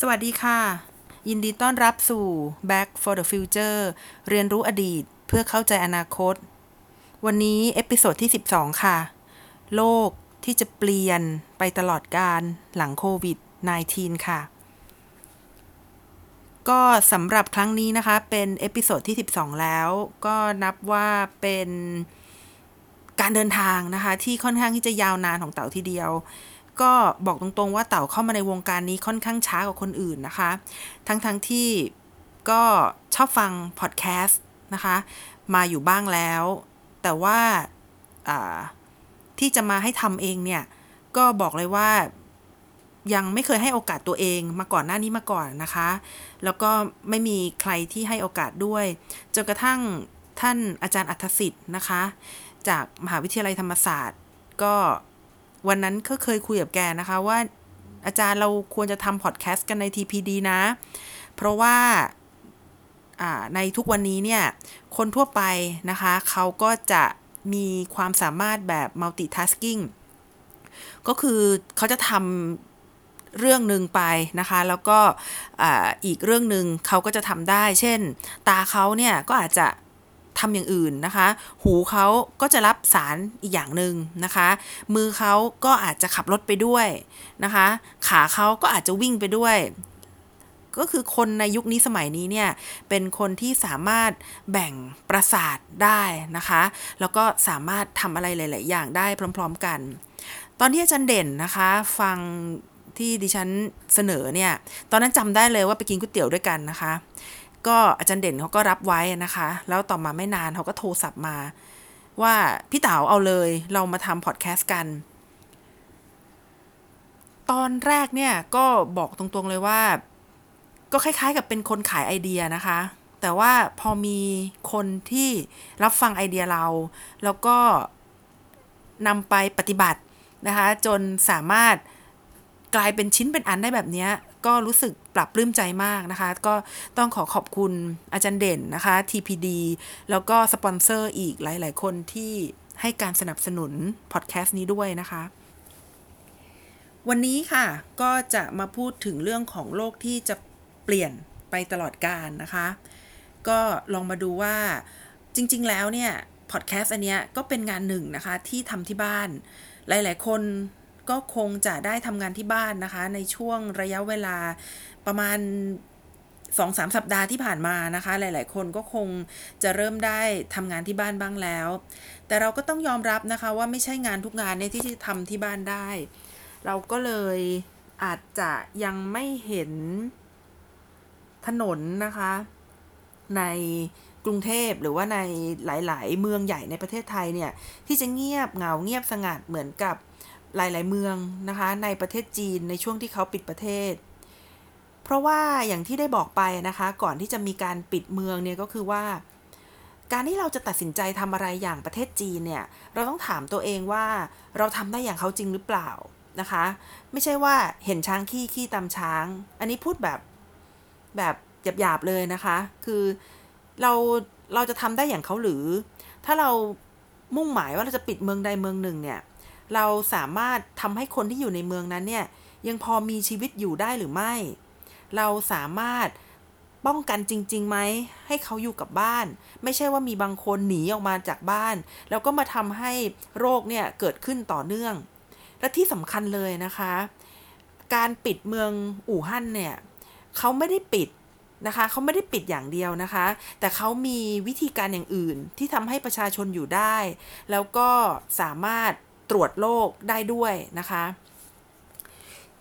สวัสดีค่ะ ยินดีต้อนรับสู่ Back for the Future เรียนรู้อดีต เพื่อเข้าใจอนาคต วันนี้ episode ที่ 12 ค่ะ โลกที่จะเปลี่ยนไปตลอดการหลังโควิด -19 ค่ะ ก็สำหรับครั้งนี้นะคะ เป็น episode ที่ 12 แล้ว ก็นับว่าเป็นการเดินทางนะคะ ที่ค่อนข้างที่จะยาวนานของเต่าทีเดียวก็บอกตรงๆว่าเต่าเข้ามาในวงการนี้ค่อนข้างช้ากว่าคนอื่นนะคะ ทั้งๆทที่ก็ชอบฟังพอดแคสต์ นะคะ มาอยู่บ้างแล้ว แต่ว่าที่จะมาให้ทำเองเนี่ย ก็บอกเลยว่ายังไม่เคยให้โอกาสตัวเองมาก่อนหน้านี้มาก่อนนะคะ แล้วก็ไม่มีใครที่ให้โอกาสด้วย จนกระทั่งท่านอาจารย์อัธสิทธิ์นะคะ จากมหาวิทยาลัยธรรมศาสตร์ ก็วันนั้นก็เคยคุยกับแกนะคะว่าอาจารย์เราควรจะทำพอดแคสต์กันใน TPD นะ เพราะว่า ในทุกวันนี้เนี่ย คนทั่วไปนะคะ เขาก็จะมีความสามารถแบบ multitasking ก็คือเขาจะทำเรื่องหนึ่งไปนะคะ แล้วก็อีกเรื่องหนึ่งเขาก็จะทำได้ เช่น ตาเขาเนี่ยก็อาจจะทำอย่างอื่นนะคะ หูเขาก็จะรับสารอีกอย่างหนึ่งนะคะ มือเขาก็อาจจะขับรถไปด้วยนะคะ ขาเขาก็อาจจะวิ่งไปด้วย ก็คือคนในยุคนี้สมัยนี้เนี่ยเป็นคนที่สามารถแบ่งประสาทได้นะคะ แล้วก็สามารถทำอะไรหลาย ๆ อย่างได้พร้อม ๆ กัน ตอนที่อาจารย์เด่นนะคะฟังที่ดิฉันเสนอเนี่ย ตอนนั้นจำได้เลยว่าไปกินก๋วยเตี๋ยวด้วยกันนะคะ ก็อาจารย์เด่นเขาก็รับไว้นะคะ แล้วต่อมาไม่นานเขาก็โทรศัพท์มา ว่าพี่เต๋าเอาเลยเรามาทำพอดแคสต์กัน ตอนแรกเนี่ยก็บอกตรงๆเลยว่า ก็คล้ายๆ กับเป็นคนขายไอเดียนะคะ แต่ว่าพอมีคนที่รับฟังไอเดียเรา แล้วก็นำไปปฏิบัตินะคะ จนสามารถกลายเป็นชิ้นเป็นอันได้แบบนี้ก็รู้สึกปรับปลื้มใจมากนะคะ ก็ต้องขอขอบคุณอาจารย์เด่นนะคะ TPD แล้วก็สปอนเซอร์อีกหลาย ๆ คนที่ให้การสนับสนุนพอดแคสต์นี้ด้วยนะคะ วันนี้ค่ะก็จะมาพูดถึงเรื่องของโลกที่จะ เปลี่ยนไปตลอดกาลนะคะ ก็ลองมาดูว่าจริง ๆ แล้วเนี่ยพอดแคสต์อันเนี้ยก็เป็นงานหนึ่งนะคะที่ทำที่บ้าน หลาย ๆ คนก็คงจะได้ทำงานที่บ้านนะคะ ในช่วงระยะเวลาประมาณ2-3สัปดาห์ที่ผ่านมานะคะ หลาย ๆ คนก็คงจะเริ่มได้ทำงานที่บ้านบ้างแล้ว แต่เราก็ต้องยอมรับนะคะว่าไม่ใช่งานทุกงานเนี่ที่จะทำที่บ้านได้ เราก็เลยอาจจะยังไม่เห็น ถนนนะคะ ในกรุงเทพหรือว่าในหลาย ๆ เมืองใหญ่ในประเทศไทยเนี่ย ที่จะเงียบเหงาเงียบสงัดเหมือนกับหลาย ๆ เมืองนะคะ ในประเทศจีนในช่วงที่เขาปิดประเทศ เพราะว่าอย่างที่ได้บอกไปนะคะ ก่อนที่จะมีการปิดเมืองเนี่ยก็คือว่า การที่เราจะตัดสินใจทำอะไรอย่างประเทศจีนเนี่ย เราต้องถามตัวเองว่าเราทำได้อย่างเขาจริงหรือเปล่านะคะ ไม่ใช่ว่าเห็นช้างขี้ขี้ตามช้าง อันนี้พูดแบบ แบบหยาบๆเลยนะคะ คือเราเราจะทำได้อย่างเขาหรือ ถ้าเรามุ่งหมายว่าเราจะปิดเมืองใดเมืองหนึ่งเนี่ยเราสามารถทำให้คนที่อยู่ในเมืองนั้นเนี่ยยังพอมีชีวิตอยู่ได้หรือไม่ เราสามารถป้องกันจริงๆไหมให้เขาอยู่กับบ้าน ไม่ใช่ว่ามีบางคนหนีออกมาจากบ้าน แล้วก็มาทำให้โรคเนี่ยเกิดขึ้นต่อเนื่อง และที่สำคัญเลยนะคะ การปิดเมืองอู่ฮั่นเนี่ย เขาไม่ได้ปิดนะคะเขาไม่ได้ปิดอย่างเดียวนะคะ แต่เขามีวิธีการอย่างอื่นที่ทำให้ประชาชนอยู่ได้ แล้วก็สามารถตรวจโรคได้ด้วยนะคะ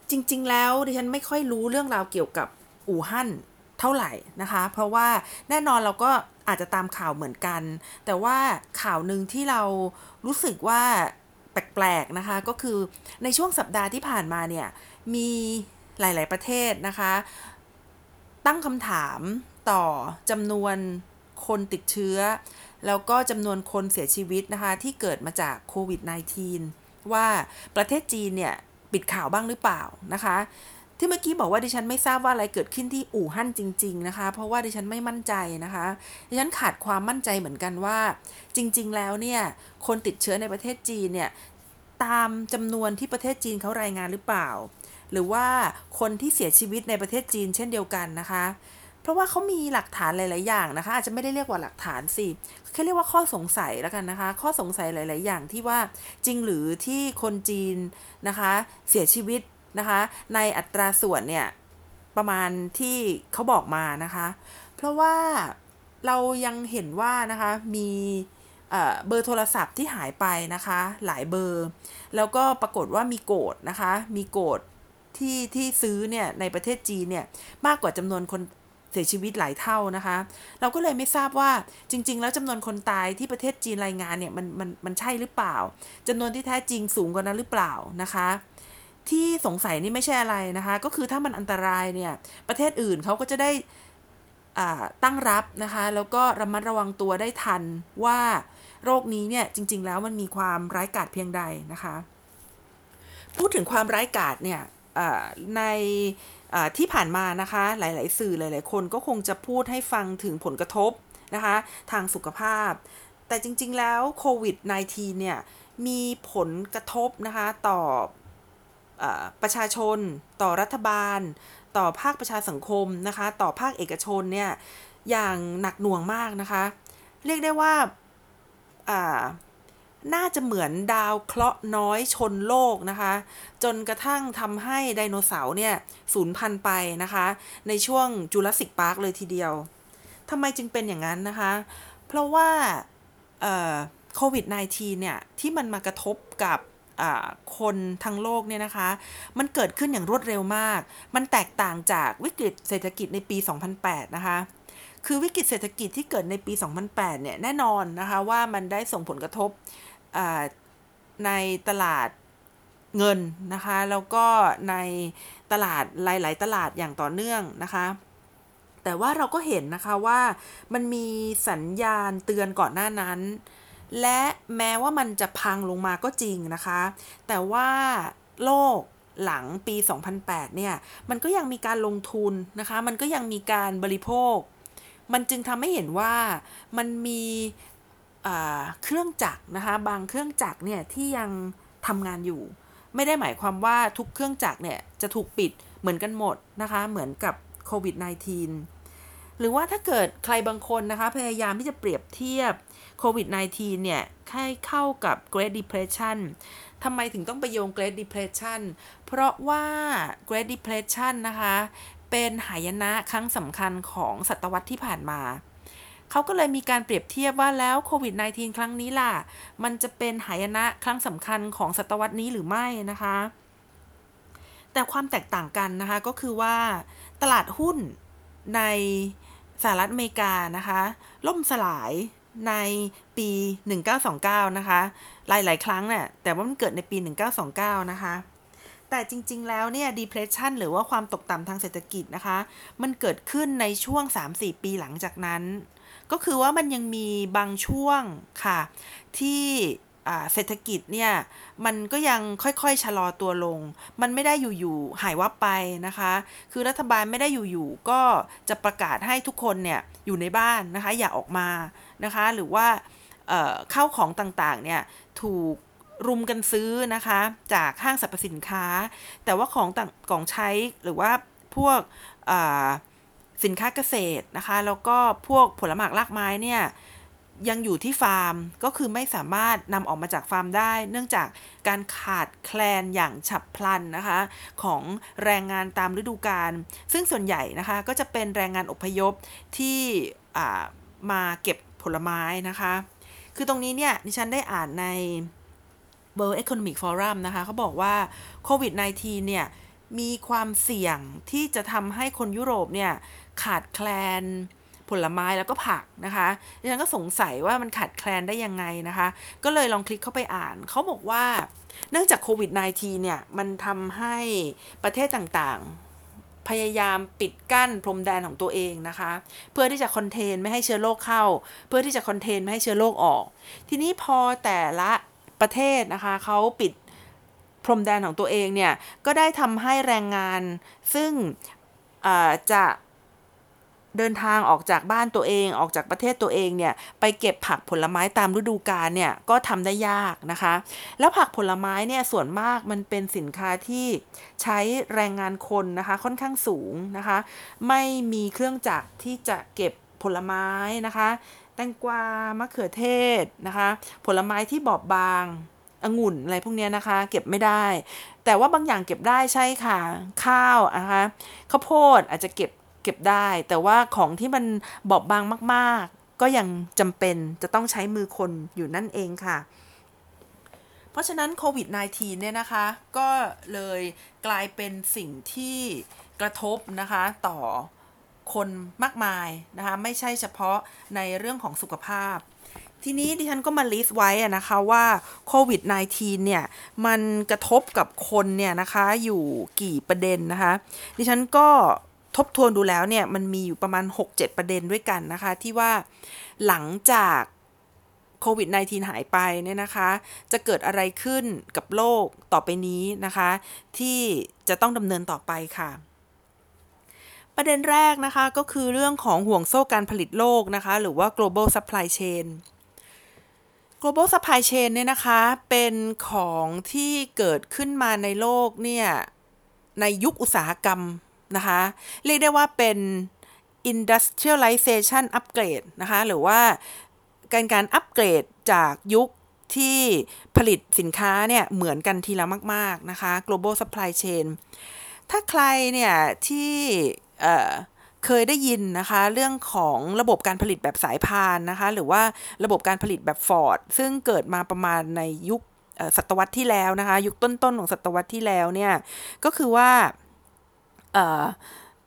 จริงๆ แล้วดิฉันไม่ค่อยรู้เรื่องราวเกี่ยวกับอู่ฮั่นเท่าไหร่นะคะ เพราะว่าแน่นอนเราก็อาจจะตามข่าวเหมือนกัน แต่ว่าข่าวหนึ่งที่เรารู้สึกว่าแปลกๆนะคะ ก็คือในช่วงสัปดาห์ที่ผ่านมาเนี่ยมีหลาย ๆ ประเทศนะคะ ตั้งคำถามต่อจำนวนคนติดเชื้อ แล้วก็จำนวนคนเสียชีวิตนะคะ ที่เกิดมาจากโควิด -19 ว่าประเทศจีนเนี่ย ปิดข่าวบ้างหรือเปล่านะคะ ที่เมื่อกี้บอกว่าดิฉันไม่ทราบว่าอะไรเกิดขึ้นที่อู่ฮั่นจริง ๆ นะคะ เพราะว่าดิฉันไม่มั่นใจนะคะ ดิฉันขาดความมั่นใจเหมือนกันว่า จริง ๆ แล้วเนี่ย คนติดเชื้อในประเทศจีนเนี่ยตามจำนวนที่ประเทศจีนเขารายงานหรือเปล่า หรือว่าคนที่เสียชีวิตในประเทศจีนเช่นเดียวกันนะคะ เพราะว่าเขามีหลักฐานหลาย ๆ อย่างนะคะ อาจจะไม่ได้เรียกว่าหลักฐานสิแค่เรียกว่าข้อสงสัยแล้วกันนะคะ ข้อสงสัยหลาย ๆ อย่างที่ว่าจริงหรือที่คนจีนนะคะเสียชีวิตนะคะ ในอัตราส่วนเนี่ยประมาณที่เขาบอกมานะคะ เพราะว่าเรายังเห็นว่านะคะมีเบอร์โทรศัพท์ที่หายไปนะคะ หลายเบอร์ แล้วก็ปรากฏว่ามีโกดนะคะ มีโกด ที่ที่ซื้อเนี่ยในประเทศจีนเนี่ยมากกว่าจำนวนคนเสียชีวิตหลายเท่านะคะ เราก็เลยไม่ทราบว่าจริง ๆ แล้วจำนวนคนตายที่ประเทศจีนรายงานเนี่ยมันมันมันใช่หรือเปล่าจำนวนที่แท้จริงสูงกว่านั้นหรือเปล่านะคะ ที่สงสัยนี่ไม่ใช่อะไรนะคะ ก็คือถ้ามันอันตรายเนี่ยประเทศอื่นเขาก็จะได้ตั้งรับนะคะ แล้วก็ระมัดระวังตัวได้ทันว่าโรคนี้เนี่ยจริง ๆ แล้วมันมีความร้ายกาจเพียงใดนะคะ พูดถึงความร้ายกาจเนี่ย ในที่ผ่านมานะคะหลาย ๆ สื่อหลาย ๆ คนก็คงจะพูดให้ฟังถึงผลกระทบนะคะทางสุขภาพ แต่จริง ๆ แล้วโควิด -19 เนี่ยมีผลกระทบนะคะต่ออประชาชน ต่อรัฐบาล ต่อภาคประชาสังคมนะคะต่อภาคเอกชนเนี่ยอย่างหนักหน่วงมากนะคะ เรียกได้ว่า น่าจะเหมือนดาวเคราะห์น้อยชนโลกนะคะ จนกระทั่งทำให้ไดโนเสาร์เนี่ยสูญพันธุ์ไปนะคะ ในช่วงจูราสสิกพาร์คเลยทีเดียวทำไมจึงเป็นอย่างนั้นนะคะ เพราะว่าโควิด -19 เนี่ย ที่มันมากระทบกับคนทั้งโลกเนี่ยนะคะ มันเกิดขึ้นอย่างรวดเร็วมาก มันแตกต่างจากวิกฤตเศรษฐกิจในปี 2008 นะคะ คือวิกฤตเศรษฐกิจที่เกิดในปี 2008 เนี่ย แน่นอนนะคะว่ามันได้ส่งผลกระทบ ในตลาดเงินนะคะ แล้วก็ในตลาดหลาย ๆ ตลาดอย่างต่อเนื่องนะคะ แต่ว่าเราก็เห็นนะคะว่ามันมีสัญญาณเตือนก่อนหน้านั้น และแม้ว่ามันจะพังลงมาก็จริงนะคะ แต่ว่าโลกหลังปี 2008 เนี่ย มันก็ยังมีการลงทุนนะคะ มันก็ยังมีการบริโภค มันจึงทำให้เห็นว่ามันมี เครื่องจักรนะคะ บางเครื่องจักรเนี่ยที่ยังทำงานอยู่ ไม่ได้หมายความว่าทุกเครื่องจักรเนี่ยจะถูกปิดเหมือนกันหมดนะคะ เหมือนกับโควิด -19 หรือว่าถ้าเกิดใครบางคนนะคะพยายามที่จะเปรียบเทียบโควิด -19 เนี่ยให้เข้ากับ Great Depression ทำไมถึงต้องไปโยง Great Depression เพราะว่า Great Depression นะคะ เป็นหายนะครั้งสำคัญของศตวรรษที่ผ่านมา เขาก็เลยมีการเปรียบเทียบว่าแล้วโควิด -19 ครั้งนี้ล่ะ มันจะเป็นหายนะครั้งสำคัญของศตวรรษนี้หรือไม่นะคะ แต่ความแตกต่างกันนะคะก็คือว่าตลาดหุ้นในสหรัฐอเมริกานะคะ ล่มสลายในปี 1929 นะคะ หลาย ๆ ครั้งเนี่ยแต่ว่ามันเกิดในปี 1929 นะคะ แต่จริง ๆ แล้วเนี่ย depression หรือว่าความตกต่ำทางเศรษฐกิจนะคะ มันเกิดขึ้นในช่วง 3-4 ปีหลังจากนั้น ก็คือว่ามันยังมีบางช่วงค่ะ ที่เศรษฐกิจเนี่ย มันก็ยังค่อยๆชะลอตัวลง มันไม่ได้อยู่ๆหายวับไปนะคะ คือรัฐบาลไม่ได้อยู่ๆก็จะประกาศให้ทุกคนเนี่ย อยู่ในบ้านนะคะ อย่าออกมานะคะ หรือว่าเข้าของต่างๆเนี่ย ถูกรุมกันซื้อนะคะ จากห้างสรรพสินค้า แต่ว่าของต่างของใช้หรือว่าพวก สินค้าเกษตรนะคะ แล้วก็พวกผลไม้รากไม้เนี่ยยังอยู่ที่ฟาร์มก็คือไม่สามารถนำออกมาจากฟาร์มได้ เนื่องจากการขาดแคลนอย่างฉับพลันนะคะ ของแรงงานตามฤดูกาลซึ่งส่วนใหญ่นะคะก็จะเป็นแรงงานอพยพที่มาเก็บผลไม้นะคะ คือตรงนี้เนี่ยดิฉันได้อ่านใน World Economic Forum นะคะเขาบอกว่าโควิด -19 เนี่ยมีความเสี่ยงที่จะทำให้คนยุโรปเนี่ย ขาดแคลนผลไม้แล้วก็ผักนะคะดิฉันก็สงสัยว่ามันขาดแคลนได้ยังไงนะคะ ก็เลยลองคลิกเข้าไปอ่าน เขาบอกว่า เนื่องจากโควิด -19 เนี่ย มันทำให้ประเทศต่างๆ พยายามปิดกั้นพรมแดนของตัวเองนะคะ เพื่อที่จะคอนเทนไม่ให้เชื้อโรคเข้า เพื่อที่จะคอนเทนไม่ให้เชื้อโรคออก ทีนี้พอแต่ละประเทศนะคะเขาปิดพรมแดนของตัวเองเนี่ย ก็ได้ทำให้แรงงานซึ่งจะ เดินทางออกจากบ้านตัวเองออกจากประเทศตัวเองเนี่ยไปเก็บผักผลไม้ตามฤดูกาลเนี่ยก็ทำได้ยากนะคะ แล้วผักผลไม้เนี่ยส่วนมากมันเป็นสินค้าที่ใช้แรงงานคนนะคะค่อนข้างสูงนะคะ ไม่มีเครื่องจักรที่จะเก็บผลไม้นะคะ แตงกวามะเขือเทศนะคะ ผลไม้ที่บอบบางองุ่นอะไรพวกนี้นะคะ เก็บไม่ได้ แต่ว่าบางอย่างเก็บได้ใช่ค่ะ ข้าวนะคะข้าวโพดอาจจะเก็บ เก็บได้ แต่ว่าของที่มันบอบบางมาก ๆ ก็ยังจำเป็นจะต้องใช้มือคนอยู่นั่นเองค่ะ เพราะฉะนั้นโควิด -19 เนี่ยนะคะ ก็เลยกลายเป็นสิ่งที่กระทบนะคะต่อคนมากมายนะคะ ไม่ใช่เฉพาะในเรื่องของสุขภาพ ทีนี้ดิฉันก็มาลิสต์ไว้นะคะว่าโควิด -19 เนี่ย มันกระทบกับคนเนี่ยนะคะอยู่กี่ประเด็นนะคะ ดิฉันก็ ทบทวนดูแล้วเนี่ยมันมีอยู่ประมาณ 6-7 ประเด็นด้วยกันนะคะ ที่ว่าหลังจากโควิด -19 หายไปเนี่ยนะคะ จะเกิดอะไรขึ้นกับโลกต่อไปนี้นะคะ ที่จะต้องดำเนินต่อไปค่ะ ประเด็นแรกนะคะก็คือเรื่องของห่วงโซ่การผลิตโลกนะคะ หรือว่า global supply chain global supply chain เนี่ยนะคะ เป็นของที่เกิดขึ้นมาในโลกเนี่ย ในยุคอุตสาหกรรม นะคะ เรียกได้ว่าเป็น industrialization upgrade นะคะ หรือว่าการการอัปเกรดจากยุคที่ผลิตสินค้าเนี่ยเหมือนกันทีละมาก ๆ นะคะ global supply chain ถ้าใครเนี่ยที่เคยได้ยินนะคะเรื่องของระบบการผลิตแบบสายพานนะคะ หรือว่าระบบการผลิตแบบฟอร์ดซึ่งเกิดมาประมาณในยุคศตวรรษที่แล้วนะคะ ยุคต้นๆของศตวรรษที่แล้วเนี่ย ก็คือว่า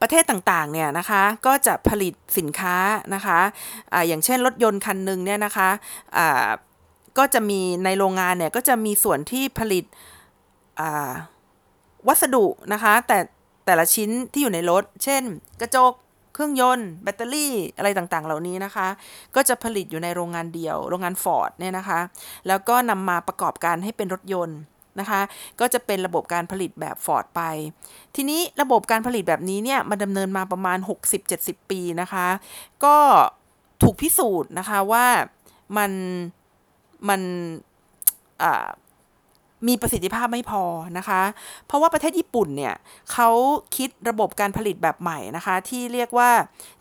ประเทศต่างๆเนี่ยนะคะก็จะผลิตสินค้านะคะอะอย่างเช่นรถยนต์คันหนึ่งเนี่ยนะคะะก็จะมีในโรงงานเนี่ยก็จะมีส่วนที่ผลิตวัสดุนะคะแต่แต่ละชิ้นที่อยู่ในรถ เช่น กระจกเครื่องยนต์ แบตเตอรี่อะไรต่างๆ เหล่านี้นะคะ ก็จะผลิตอยู่ในโรงงานเดียว โรงงานฟอร์ดเนี่ยนะคะ แล้วก็นำมาประกอบการให้เป็นรถยนต์ นะคะ ก็จะเป็นระบบการผลิตแบบฟอร์ดไป ทีนี้ระบบการผลิตแบบนี้เนี่ยมันดำเนินมาประมาณ 60-70 ปีนะคะ ก็ถูกพิสูจน์นะคะว่ามันมันมีประสิทธิภาพไม่พอนะคะ เพราะว่าประเทศญี่ปุ่นเนี่ยเขาคิดระบบการผลิตแบบใหม่นะคะ ที่เรียกว่า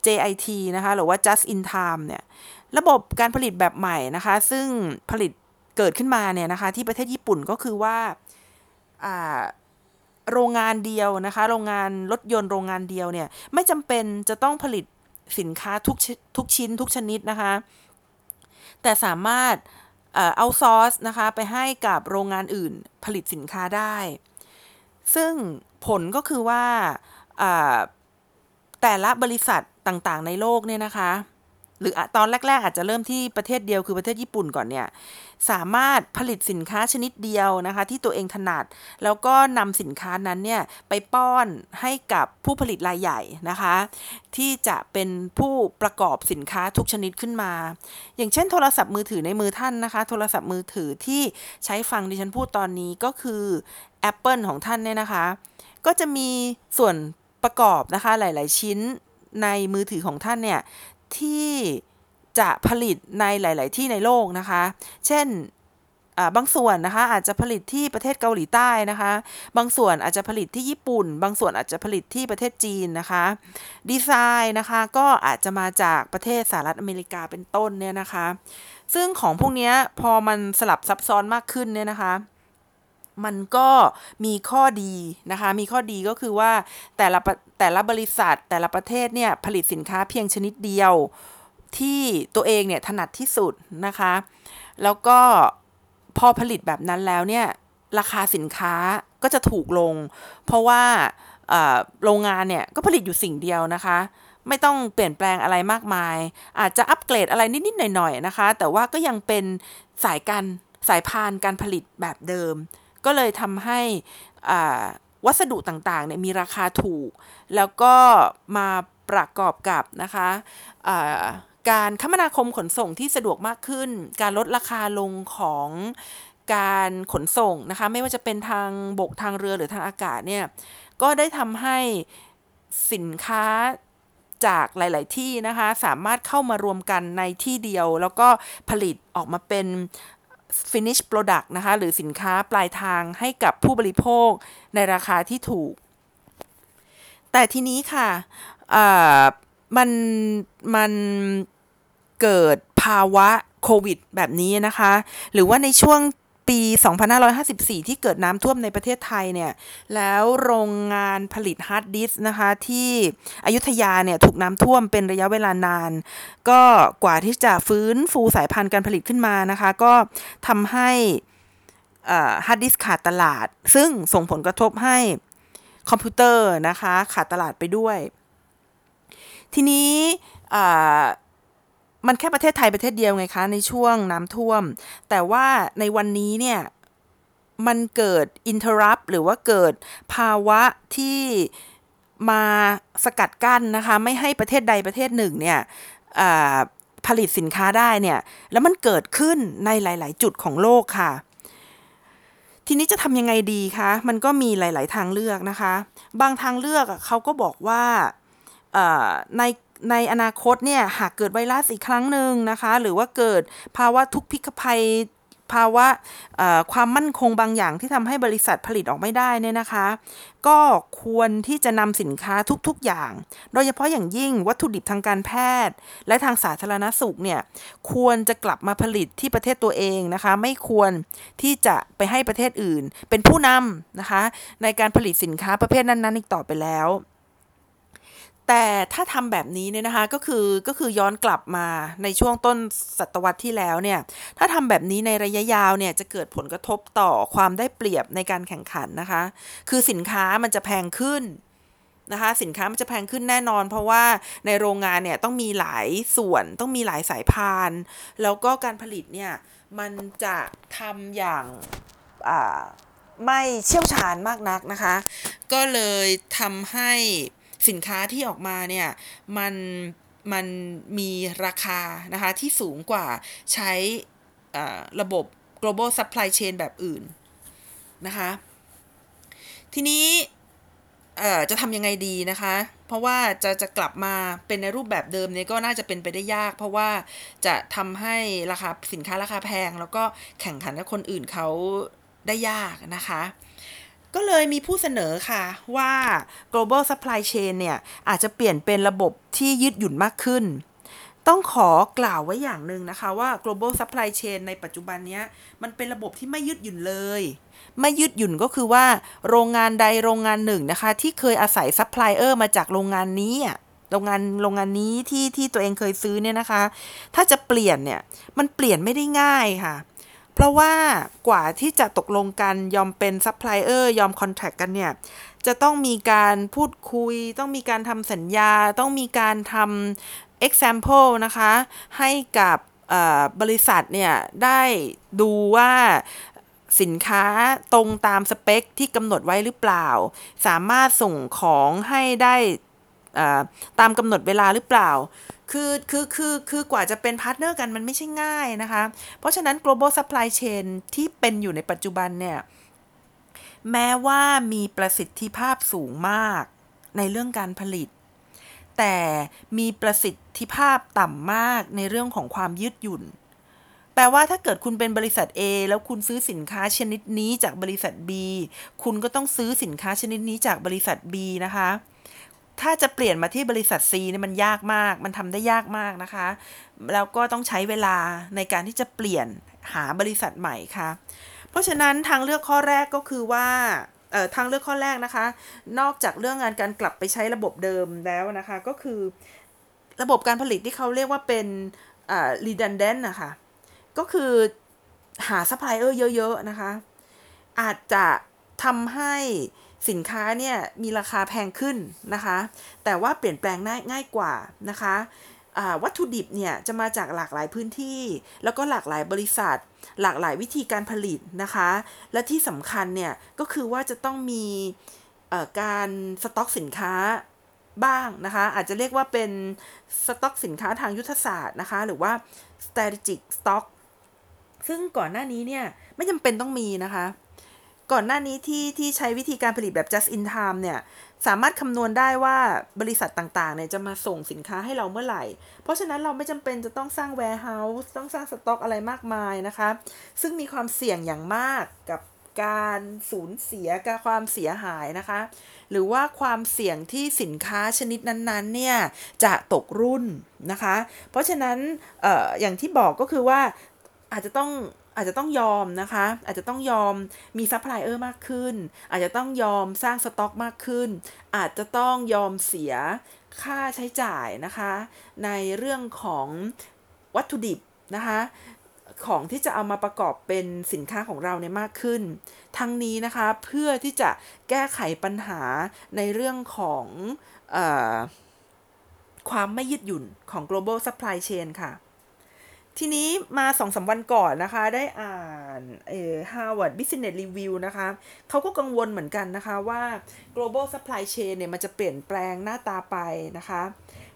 JIT นะคะ หรือว่า just in time เนี่ย ระบบการผลิตแบบใหม่นะคะ ซึ่งผลิต เกิดขึ้นมาเนี่ยนะคะที่ประเทศญี่ปุ่นก็คือว่าโรงงานเดียวนะคะ โรงงานรถยนต์โรงงานเดียวเนี่ยไม่จำเป็นจะต้องผลิตสินค้าทุกทุกชิ้นทุกชนิดนะคะ แต่สามารถเอาซอร์สนะคะไปให้กับโรงงานอื่นผลิตสินค้าได้ ซึ่งผลก็คือว่าแต่ละบริษัทต่างๆในโลกเนี่ยนะคะ หรือตอนแรก ๆ อาจจะเริ่มที่ประเทศเดียวคือประเทศญี่ปุ่นก่อนเนี่ยสามารถผลิตสินค้าชนิดเดียวนะคะ ที่ตัวเองถนัด แล้วก็นำสินค้านั้นเนี่ยไปป้อนให้กับผู้ผลิตรายใหญ่นะคะ ที่จะเป็นผู้ประกอบสินค้าทุกชนิดขึ้นมา อย่างเช่น โทรศัพท์มือถือในมือท่านนะคะ โทรศัพท์มือถือที่ใช้ฟังดิฉันพูดตอนนี้ก็คือ Apple ของท่านเนี่ยนะคะ ก็จะมีส่วนประกอบนะคะหลาย ๆ ชิ้นในมือถือของท่านเนี่ย ที่จะผลิตในหลาย ๆ ที่ในโลกนะคะ เช่นบางส่วนนะคะอาจจะผลิตที่ประเทศเกาหลีใต้นะคะ บางส่วนอาจจะผลิตที่ญี่ปุ่น บางส่วนอาจจะผลิตที่ประเทศจีนนะคะ ดีไซน์นะคะก็อาจจะมาจากประเทศสหรัฐอเมริกาเป็นต้นเนี่ยนะคะ ซึ่งของพวกนี้พอมันสลับซับซ้อนมากขึ้นเนี่ยนะคะมันก็มีข้อดีนะคะ มีข้อดีก็คือว่าแต่ละ แต่ละบริษัทแต่ละประเทศเนี่ยผลิตสินค้าเพียงชนิดเดียวที่ตัวเองเนี่ยถนัดที่สุดนะคะ แล้วก็พอผลิตแบบนั้นแล้วเนี่ยราคาสินค้าก็จะถูกลง เพราะว่าโรงงานเนี่ยก็ผลิตอยู่สิ่งเดียวนะคะ ไม่ต้องเปลี่ยนแปลงอะไรมากมาย อาจจะอัปเกรดอะไรนิดๆหน่อยๆนะคะ แต่ว่าก็ยังเป็นสายการสายพานการผลิตแบบเดิม ก็เลยทำให้ วัสดุต่างๆเนี่ยมีราคาถูก แล้วก็มาประกอบกับนะคะการคมนาคมขนส่งที่สะดวกมากขึ้น การลดราคาลงของการขนส่งนะคะไม่ว่าจะเป็นทางบกทางเรือหรือทางอากาศเนี่ยก็ได้ทำให้สินค้าจากหลาย ๆ ที่นะคะ สามารถเข้ามารวมกันในที่เดียว แล้วก็ผลิตออกมาเป็น finish product นะคะ หรือสินค้าปลายทางให้กับผู้บริโภคในราคาที่ถูก แต่ทีนี้ค่ะมันมันเกิดภาวะโควิดแบบนี้นะคะ หรือว่าในช่วง ปี 2554 ที่เกิดน้ำท่วมในประเทศไทยเนี่ย แล้วโรงงานผลิตฮาร์ดดิสก์นะคะที่อยุธยาเนี่ยถูกน้ำท่วมเป็นระยะเวลานาน ก็กว่าที่จะฟื้นฟูสายพันธุ์การผลิตขึ้นมานะคะ ก็ทำให้ฮาร์ดดิสก์ขาดตลาด ซึ่งส่งผลกระทบให้คอมพิวเตอร์นะคะขาดตลาดไปด้วย ทีนี้ มันแค่ประเทศไทยประเทศเดียวไงคะ ในช่วงน้ำท่วม แต่ว่าในวันนี้เนี่ยมันเกิดอินเทอร์รัปหรือว่าเกิดภาวะที่มาสกัดกั้นนะคะ ไม่ให้ประเทศใดประเทศหนึ่งเนี่ยผลิตสินค้าได้เนี่ย แล้วมันเกิดขึ้นในหลาย ๆ จุดของโลกค่ะ ทีนี้จะทำยังไงดีคะ มันก็มีหลาย ๆ ทางเลือกนะคะ บางทางเลือกเขาก็บอกว่าใน ในอนาคตเนี่ยหากเกิดไวรัสอีกครั้งหนึ่งนะคะ หรือว่าเกิดภาวะทุกพิกภัยภาวะความมั่นคงบางอย่างที่ทำให้บริษัทผลิตออกไม่ได้เนี่ยนะคะ ก็ควรที่จะนำสินค้าทุกๆอย่าง โดยเฉพาะอย่างยิ่งวัตถุดิบทางการแพทย์ และทางสาธารณสุขเนี่ยควรจะกลับมาผลิตที่ประเทศตัวเองนะคะ ไม่ควรที่จะไปให้ประเทศอื่น เป็นผู้นำนะคะ ในการผลิตสินค้าประเภทนั้นๆอีกต่อไปแล้ว แต่ถ้าทำแบบนี้เนี่ยนะคะก็คือก็คือย้อนกลับมาในช่วงต้นศตวรรษที่แล้วเนี่ยถ้าทำแบบนี้ในระยะยาวเนี่ยจะเกิดผลกระทบต่อความได้เปรียบในการแข่งขันนะคะ คือสินค้ามันจะแพงขึ้นนะคะสินค้ามันจะแพงขึ้นแน่นอน เพราะว่าในโรงงานเนี่ยต้องมีหลายส่วนต้องมีหลายสายพาน แล้วก็การผลิตเนี่ยมันจะทำอย่างไม่เชี่ยวชาญมากนักนะคะ ก็เลยทำให้ สินค้าที่ออกมาเนี่ยมันมันมีราคานะคะที่สูงกว่าใช้ระบบ global supply chain แบบอื่นนะคะ ทีนี้จะทำยังไงดีนะคะ เพราะว่าจะจะกลับมาเป็นในรูปแบบเดิมเนี่ยก็น่าจะเป็นไปได้ยาก เพราะว่าจะทำให้ราคาสินค้าราคาแพง แล้วก็แข่งขันกับคนอื่นเขาได้ยากนะคะ ก็เลยมีผู้เสนอค่ะว่า global supply chain เนี่ยอาจจะเปลี่ยนเป็นระบบที่ยืดหยุ่นมากขึ้น ต้องขอกล่าวไว้อย่างหนึ่งนะคะว่า global supply chain ในปัจจุบันนี้มันเป็นระบบที่ไม่ยืดหยุ่นเลย ไม่ยืดหยุ่นก็คือว่า โรงงานใดโรงงานหนึ่งนะคะ ที่เคยอาศัยซัพพลายเออร์มาจากโรงงานนี้โรงงานโรงงานนี้ที่ที่ตัวเองเคยซื้อเนี่ยนะคะ ถ้าจะเปลี่ยนเนี่ยมันเปลี่ยนไม่ได้ง่ายค่ะ เพราะว่ากว่าที่จะตกลงกันยอมเป็นซัพพลายเออร์ยอม contact กันเนี่ย จะต้องมีการพูดคุย ต้องมีการทำสัญญา ต้องมีการทำ example นะคะ ให้กับบริษัทเนี่ย ได้ดูว่าสินค้าตรงตามสเปคที่กำหนดไว้หรือเปล่า สามารถส่งของให้ได้ตามกำหนดเวลาหรือเปล่า คือคือคือคือกว่าจะเป็น partner กันมันไม่ใช่ง่ายนะคะ เพราะฉะนั้น global supply chain ที่เป็นอยู่ในปัจจุบันเนี่ยแม้ว่ามีประสิทธิภาพสูงมากในเรื่องการผลิต แต่มีประสิทธิภาพต่ำมากในเรื่องของความยืดหยุ่น แปลว่าถ้าเกิดคุณเป็นบริษัท A แล้วคุณซื้อสินค้าชนิดนี้จากบริษัท B คุณก็ต้องซื้อสินค้าชนิดนี้จากบริษัท B นะคะ ถ้าจะเปลี่ยนมาที่บริษัท C เนี่ยมันยากมาก มันทำได้ยากมากนะคะ แล้วก็ต้องใช้เวลาในการที่จะเปลี่ยนหาบริษัทใหม่ค่ะ เพราะฉะนั้นทางเลือกข้อแรกก็คือว่าเอ่อทางเลือกข้อแรกนะคะ นอกจากเรื่องงานการกลับไปใช้ระบบเดิมแล้วนะคะ ก็คือระบบการผลิตที่เขาเรียกว่าเป็นอ่า redundant นะคะก็คือหาซัพพลายเออร์เยอะ ๆ นะคะ อาจจะทำให้ สินค้าเนี่ยมีราคาแพงขึ้นนะคะ แต่ว่าเปลี่ยนแปลงง่ายง่ายกว่านะคะวัตถุดิบเนี่ยจะมาจากหลากหลายพื้นที่ แล้วก็หลากหลายบริษัท หลากหลายวิธีการผลิตนะคะ และที่สำคัญเนี่ยก็คือว่าจะต้องมีการสต็อกสินค้าบ้างนะคะ อาจจะเรียกว่าเป็นสต็อกสินค้าทางยุทธศาสตร์นะคะ หรือว่า strategic stock ซึ่งก่อนหน้านี้เนี่ยไม่จำเป็นต้องมีนะคะ ก่อนหน้านี้ที่ที่ใช้วิธีการผลิตแบบ just in time เนี่ย สามารถคำนวณได้ว่าบริษัทต่างๆ เนี่ยจะมาส่งสินค้าให้เราเมื่อไหร่ เพราะฉะนั้นเราไม่จำเป็นจะต้องสร้าง warehouse ต้องสร้างสต็อกอะไรมากมายนะคะ ซึ่งมีความเสี่ยงอย่างมากกับการสูญเสียกับความเสียหายนะคะ หรือว่าความเสี่ยงที่สินค้าชนิดนั้นๆเนี่ยจะตกรุ่นนะคะ เพราะฉะนั้นอออย่างที่บอกก็คือว่าอาจจะต้อง อาจจะต้องยอมนะคะ อาจจะต้องยอมมีซัพพลายเออร์มากขึ้น อาจจะต้องยอมสร้างสต็อกมากขึ้น อาจจะต้องยอมเสียค่าใช้จ่ายนะคะ ในเรื่องของวัตถุดิบนะคะของที่จะเอามาประกอบเป็นสินค้าของเราเนี่ยมากขึ้น ทั้งนี้นะคะเพื่อที่จะแก้ไขปัญหาในเรื่องของอความไม่ยืดหยุ่นของ global supply chain ค่ะ ทีนี้มาสองสาวันก่อนนะคะ ได้อ่านเอ่อ Harvard Business Review นะคะเขาก็กังวลเหมือนกันนะคะว่า global supply chain เนี่ยมันจะเปลี่ยนแปลงหน้าตาไปนะคะ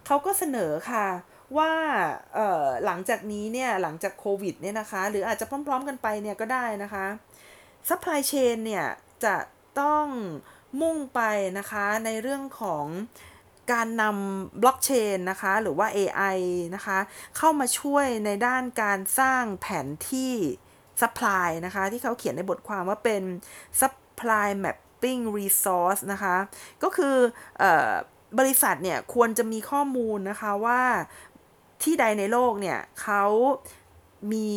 เขาก็เสนอค่ะว่าเอ่อหลังจากนี้เนี่ยหลังจากโควิดเนี่ยนะคะ หรืออาจจะพร้อม ๆ กันไปเนี่ยก็ได้นะคะ supply chain เนี่ยจะต้องมุ่งไปนะคะในเรื่องของ การนำบล็อกเชนนะคะหรือว่า AI นะคะเข้ามาช่วยในด้านการสร้างแผนที่ supply นะคะที่เขาเขียนในบทความว่าเป็น supply mapping resource นะคะก็คืออบริษัทเนี่ยควรจะมีข้อมูลนะคะว่าที่ใดในโลกเนี่ยเขามี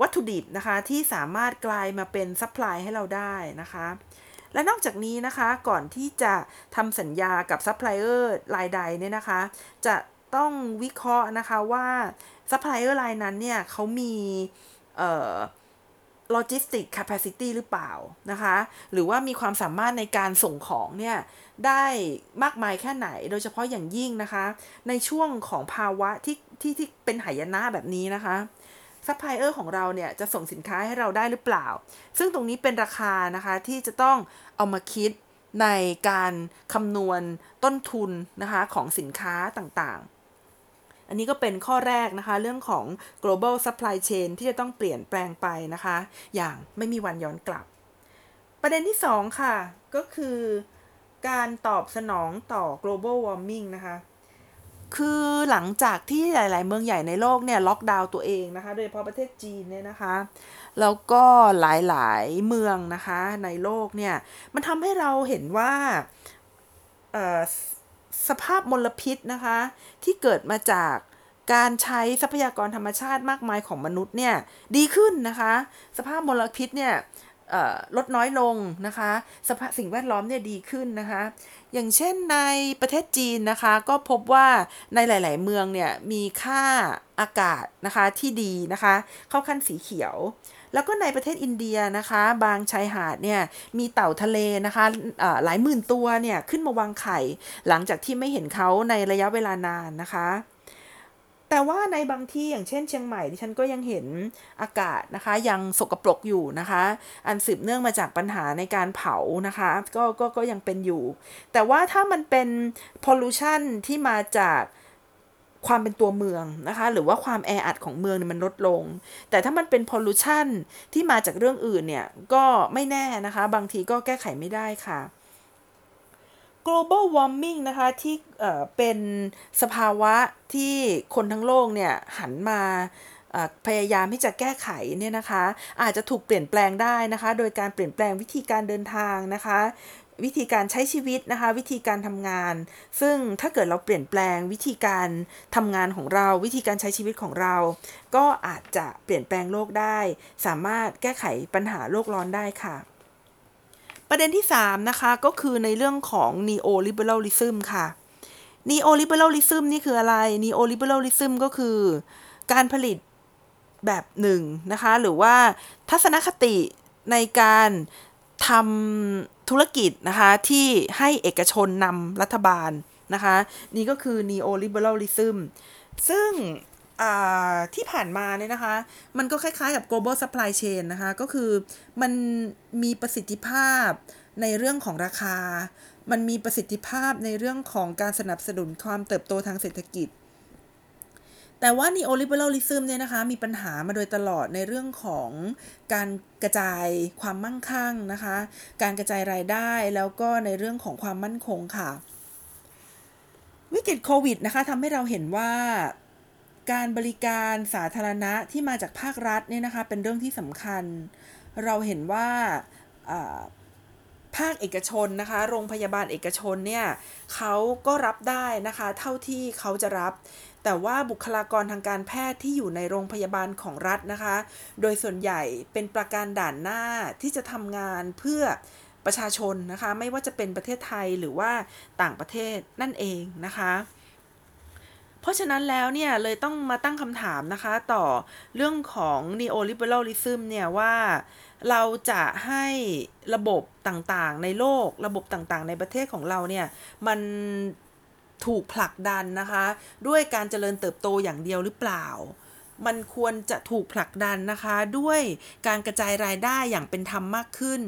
วัตถุดิบนะคะที่สามารถกลายมาเป็น supply ให้เราได้นะคะ และนอกจากนี้นะคะก่อนที่จะทำสัญญากับซัพพลายเออร์รายใดเนี่ยนะคะ จะต้องวิเคราะห์นะคะว่าซัพพลายเออร์รายนั้นเนี่ยเขามีเอ่อ logistic capacity หรือเปล่านะคะ หรือว่ามีความสามารถในการส่งของเนี่ยได้มากมายแค่ไหน โดยเฉพาะอย่างยิ่งนะคะ ในช่วงของภาวะที่ที่ที่เป็นหายนะแบบนี้นะคะ ซัพพลายเออร์ของเราเนี่ยจะส่งสินค้าให้เราได้หรือเปล่า ซึ่งตรงนี้เป็นราคานะคะที่จะต้องเอามาคิดในการคำนวณต้นทุนนะคะของสินค้าต่างๆ อันนี้ก็เป็นข้อแรกนะคะ เรื่องของ global supply chain ที่จะต้องเปลี่ยนแปลงไปนะคะ อย่างไม่มีวันย้อนกลับ ประเด็นที่ 2 ค่ะ ก็คือการตอบสนองต่อ global warming นะคะ คือหลังจากที่หลาย ๆ เมืองใหญ่ในโลกเนี่ยล็อกดาวน์ตัวเองนะคะ โดยเฉพาะประเทศจีนเนี่ยนะคะ แล้วก็หลาย ๆ เมืองนะคะในโลกเนี่ย มันทำให้เราเห็นว่าสภาพมลพิษนะคะ ที่เกิดมาจากการใช้ทรัพยากรธรรมชาติมากมายของมนุษย์เนี่ย ดีขึ้นนะคะ สภาพมลพิษเนี่ย ลดน้อยลงนะคะสภาพสิ่งแวดล้อมเนี่ยดีขึ้นนะคะ อย่างเช่นในประเทศจีนนะคะ ก็พบว่าในหลาย ๆ เมืองเนี่ยมีค่าอากาศนะคะที่ดีนะคะ เข้าขั้นสีเขียว แล้วก็ในประเทศอินเดียนะคะ บางชายหาดเนี่ยมีเต่าทะเลนะคะหลายหมื่นตัวเนี่ยขึ้นมาวางไข่ หลังจากที่ไม่เห็นเขาในระยะเวลานานนะคะ แต่ว่าในบางที่อย่างเช่นเชียงใหม่ที่ฉันก็ยังเห็นอากาศนะคะ ยังสกปรกอยู่นะคะ อันสืบเนื่องมาจากปัญหาในการเผานะคะก็ก็ก็ยังเป็นอยู่ แต่ว่าถ้ามันเป็นพอลูชันที่มาจากความเป็นตัวเมืองนะคะ หรือว่าความแออัดของเมืองเนี่ยมันลดลง แต่ถ้ามันเป็นพอลูชันที่มาจากเรื่องอื่นเนี่ย ก็ไม่แน่นะคะ บางทีก็แก้ไขไม่ได้ค่ะ global warming นะคะ ที่เป็นสภาวะที่คนทั้งโลกเนี่ยหันมาพยายามที่จะแก้ไขเนี่ยนะคะ อาจจะถูกเปลี่ยนแปลงได้นะคะ โดยการเปลี่ยนแปลงวิธีการเดินทางนะคะ วิธีการใช้ชีวิตนะคะ วิธีการทำงาน ซึ่งถ้าเกิดเราเปลี่ยนแปลงวิธีการทำงานของเรา วิธีการใช้ชีวิตของเรา ก็อาจจะเปลี่ยนแปลงโลกได้ สามารถแก้ไขปัญหาโลกร้อนได้ค่ะ ประเด็นที่ 3 นะคะ ก็คือในเรื่องของ neoliberalism ค่ะ neoliberalism นี่คืออะไร neoliberalism ก็คือการผลิตแบบหนึ่งนะคะ หรือว่าทัศนคติในการทำธุรกิจนะคะ ที่ให้เอกชนนำรัฐบาลนะคะ นี่ก็คือ neoliberalism ซึ่ง ที่ผ่านมาเนี่ยนะคะ มันก็คล้ายๆกับ global supply chain นะคะ ก็คือมันมีประสิทธิภาพในเรื่องของราคา มันมีประสิทธิภาพในเรื่องของการสนับสนุนความเติบโตทางเศรษฐกิจ แต่ว่า neoliberalism เนี่ยนะคะ มีปัญหามาโดยตลอดในเรื่องของการกระจายความมั่งคั่งนะคะ การกระจายรายได้แล้วก็ในเรื่องของความมั่นคงค่ะ วิกฤตโควิดนะคะทำให้เราเห็นว่า การบริการสาธารณะที่มาจากภาครัฐเนี่ยนะคะเป็นเรื่องที่สำคัญ เราเห็นว่าภาคเอกชนนะคะโรงพยาบาลเอกชนเนี่ยเขาก็รับได้นะคะเท่าที่เขาจะรับ แต่ว่าบุคลากรทางการแพทย์ที่อยู่ในโรงพยาบาลของรัฐนะคะ โดยส่วนใหญ่เป็นประการด่านหน้าที่จะทำงานเพื่อประชาชนนะคะ ไม่ว่าจะเป็นประเทศไทยหรือว่าต่างประเทศนั่นเองนะคะ เพราะฉะนั้นแล้วเนี่ยเลยต้องมาตั้งคำถามนะคะต่อเรื่องของ neoliberalism เนี่ยว่าเราจะให้ระบบต่างๆ ในโลกระบบต่างๆ ในประเทศของเราเนี่ยมันถูกผลักดันนะคะ ด้วยการเจริญเติบโตอย่างเดียวหรือเปล่า มันควรจะถูกผลักดันนะคะ ด้วยการกระจายรายได้อย่างเป็นธรรมมากขึ้น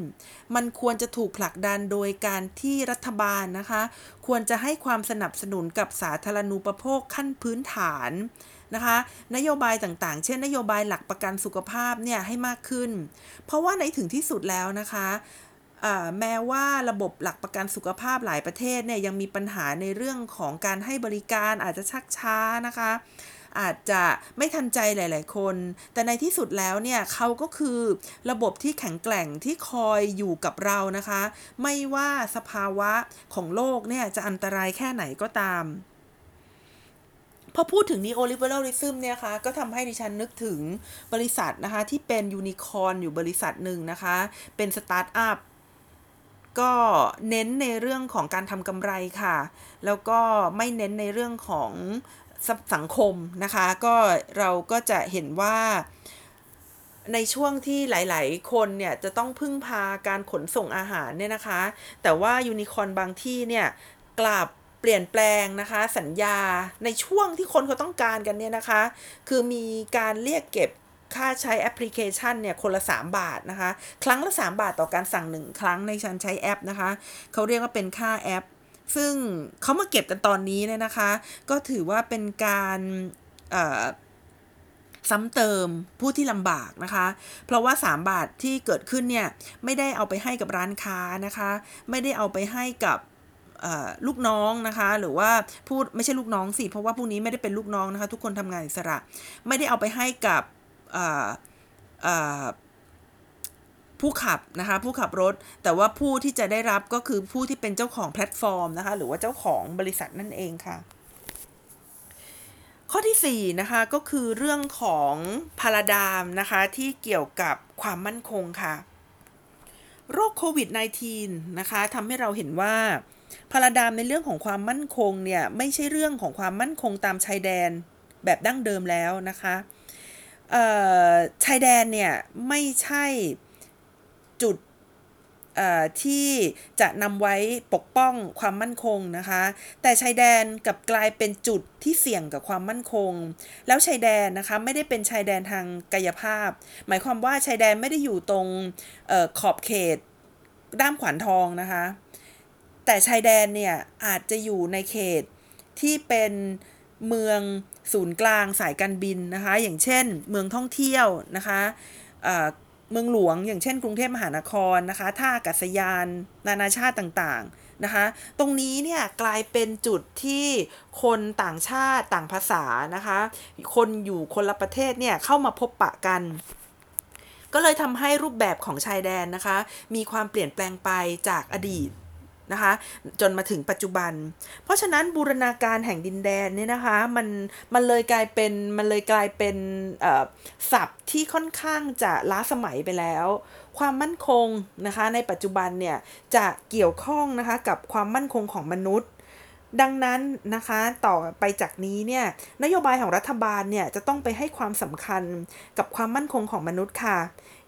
มันควรจะถูกผลักดันโดยการที่รัฐบาลนะคะ ควรจะให้ความสนับสนุนกับสาธารณูปโภคขั้นพื้นฐานนะคะ นโยบายต่างๆ เช่น นโยบายหลักประกันสุขภาพเนี่ยให้มากขึ้น เพราะว่าในถึงที่สุดแล้วนะคะแม้ว่าระบบหลักประกันสุขภาพหลายประเทศเนี่ยยังมีปัญหาในเรื่องของการให้บริการอาจจะชักช้านะคะ อาจจะไม่ทันใจหลาย ๆ คน แต่ในที่สุดแล้วเนี่ยเขาก็คือระบบที่แข็งแกร่งที่คอยอยู่กับเรานะคะ ไม่ว่าสภาวะของโลกเนี่ยจะอันตรายแค่ไหนก็ตามพอพูดถึง neoliberalism เนี่ยคะก็ทำให้ดิฉันนึกถึงบริษัทนะคะที่เป็นยูนิคอร์นอยู่บริษัทหนึ่งนะคะ เป็นสตาร์ทอัพก็เน้นในเรื่องของการทำกำไรค่ะ แล้วก็ไม่เน้นในเรื่องของ สังคมนะคะ ก็เราก็จะเห็นว่าในช่วงที่หลาย ๆ คนเนี่ยจะต้องพึ่งพาการขนส่งอาหารเนี่ยนะคะ แต่ว่ายูนิคอนบางที่เนี่ยกลับเปลี่ยนแปลงนะคะ สัญญาในช่วงที่คนเขาต้องการกันเนี่ยนะคะ คือมีการเรียกเก็บค่าใช้แอปพลิเคชันเนี่ยคนละ 3 บาทนะคะ ครั้งละ 3 บาทต่อการสั่ง 1 ครั้งในการใช้แอปนะคะ เขาเรียกว่าเป็นค่าแอป ซึ่งเขามาเก็บกันตอนนี้เนี่ยนะคะ ก็ถือว่าเป็นการซ้ำเติมผู้ที่ลำบากนะคะ เพราะว่า 3 บาทที่เกิดขึ้นเนี่ย ไม่ได้เอาไปให้กับร้านค้านะคะ ไม่ได้เอาไปให้กับลูกน้องนะคะ หรือว่าพูดไม่ใช่ลูกน้องสิเพราะว่าพวกนี้ไม่ได้เป็นลูกน้องนะคะ ทุกคนทำงานอิสระ ไม่ได้เอาไปให้กับ ผู้ขับนะคะผู้ขับรถ แต่ว่าผู้ที่จะได้รับก็คือผู้ที่เป็นเจ้าของแพลตฟอร์มนะคะหรือว่าเจ้าของบริษัทนั่นเองค่ะ ข้อที่4นะคะก็คือเรื่องของ paradigm นะคะที่เกี่ยวกับความมั่นคงค่ะ โรคโควิด -19 นะคะทำให้เราเห็นว่า paradigm ในเรื่องของความมั่นคงเนี่ยไม่ใช่เรื่องของความมั่นคงตามชายแดนแบบดั้งเดิมแล้วนะคะชายแดนเนี่ยไม่ใช่ จุดที่จะนำไว้ปกป้องความมั่นคงนะคะ แต่ชายแดนกับกลายเป็นจุดที่เสี่ยงกับความมั่นคง แล้วชายแดนนะคะไม่ได้เป็นชายแดนทางกายภาพ หมายความว่าชายแดนไม่ได้อยู่ตรงออขอบเขตด้ามขวานทองนะคะ แต่ชายแดนเนี่ยอาจจะอยู่ในเขตที่เป็นเมืองศูนย์กลางสายการบินนะคะ อย่างเช่น เมืองท่องเที่ยวนะคะ เมืองหลวง อย่างเช่น กรุงเทพมหานครนะคะท่าอากาศยาน นานาชาติต่างๆนะคะ ตรงนี้เนี่ยกลายเป็นจุดที่คนต่างชาติต่างภาษานะคะ คนอยู่คนละประเทศเนี่ยเข้ามาพบปะกันก็เลยทำให้รูปแบบของชายแดนนะคะ มีความเปลี่ยนแปลงไปจากอดีต นะคะ จนมาถึงปัจจุบัน เพราะฉะนั้นบูรณาการแห่งดินแดนเนี่ยนะคะมันมันเลยกลายเป็นมันเลยกลายเป็นศัพท์ที่ค่อนข้างจะล้าสมัยไปแล้ว ความมั่นคงนะคะในปัจจุบันเนี่ยจะเกี่ยวข้องนะคะกับความมั่นคงของมนุษย์ดังนั้นนะคะต่อไปจากนี้เนี่ยนโยบายของรัฐบาลเนี่ยจะต้องไปให้ความสำคัญกับความมั่นคงของมนุษย์ค่ะ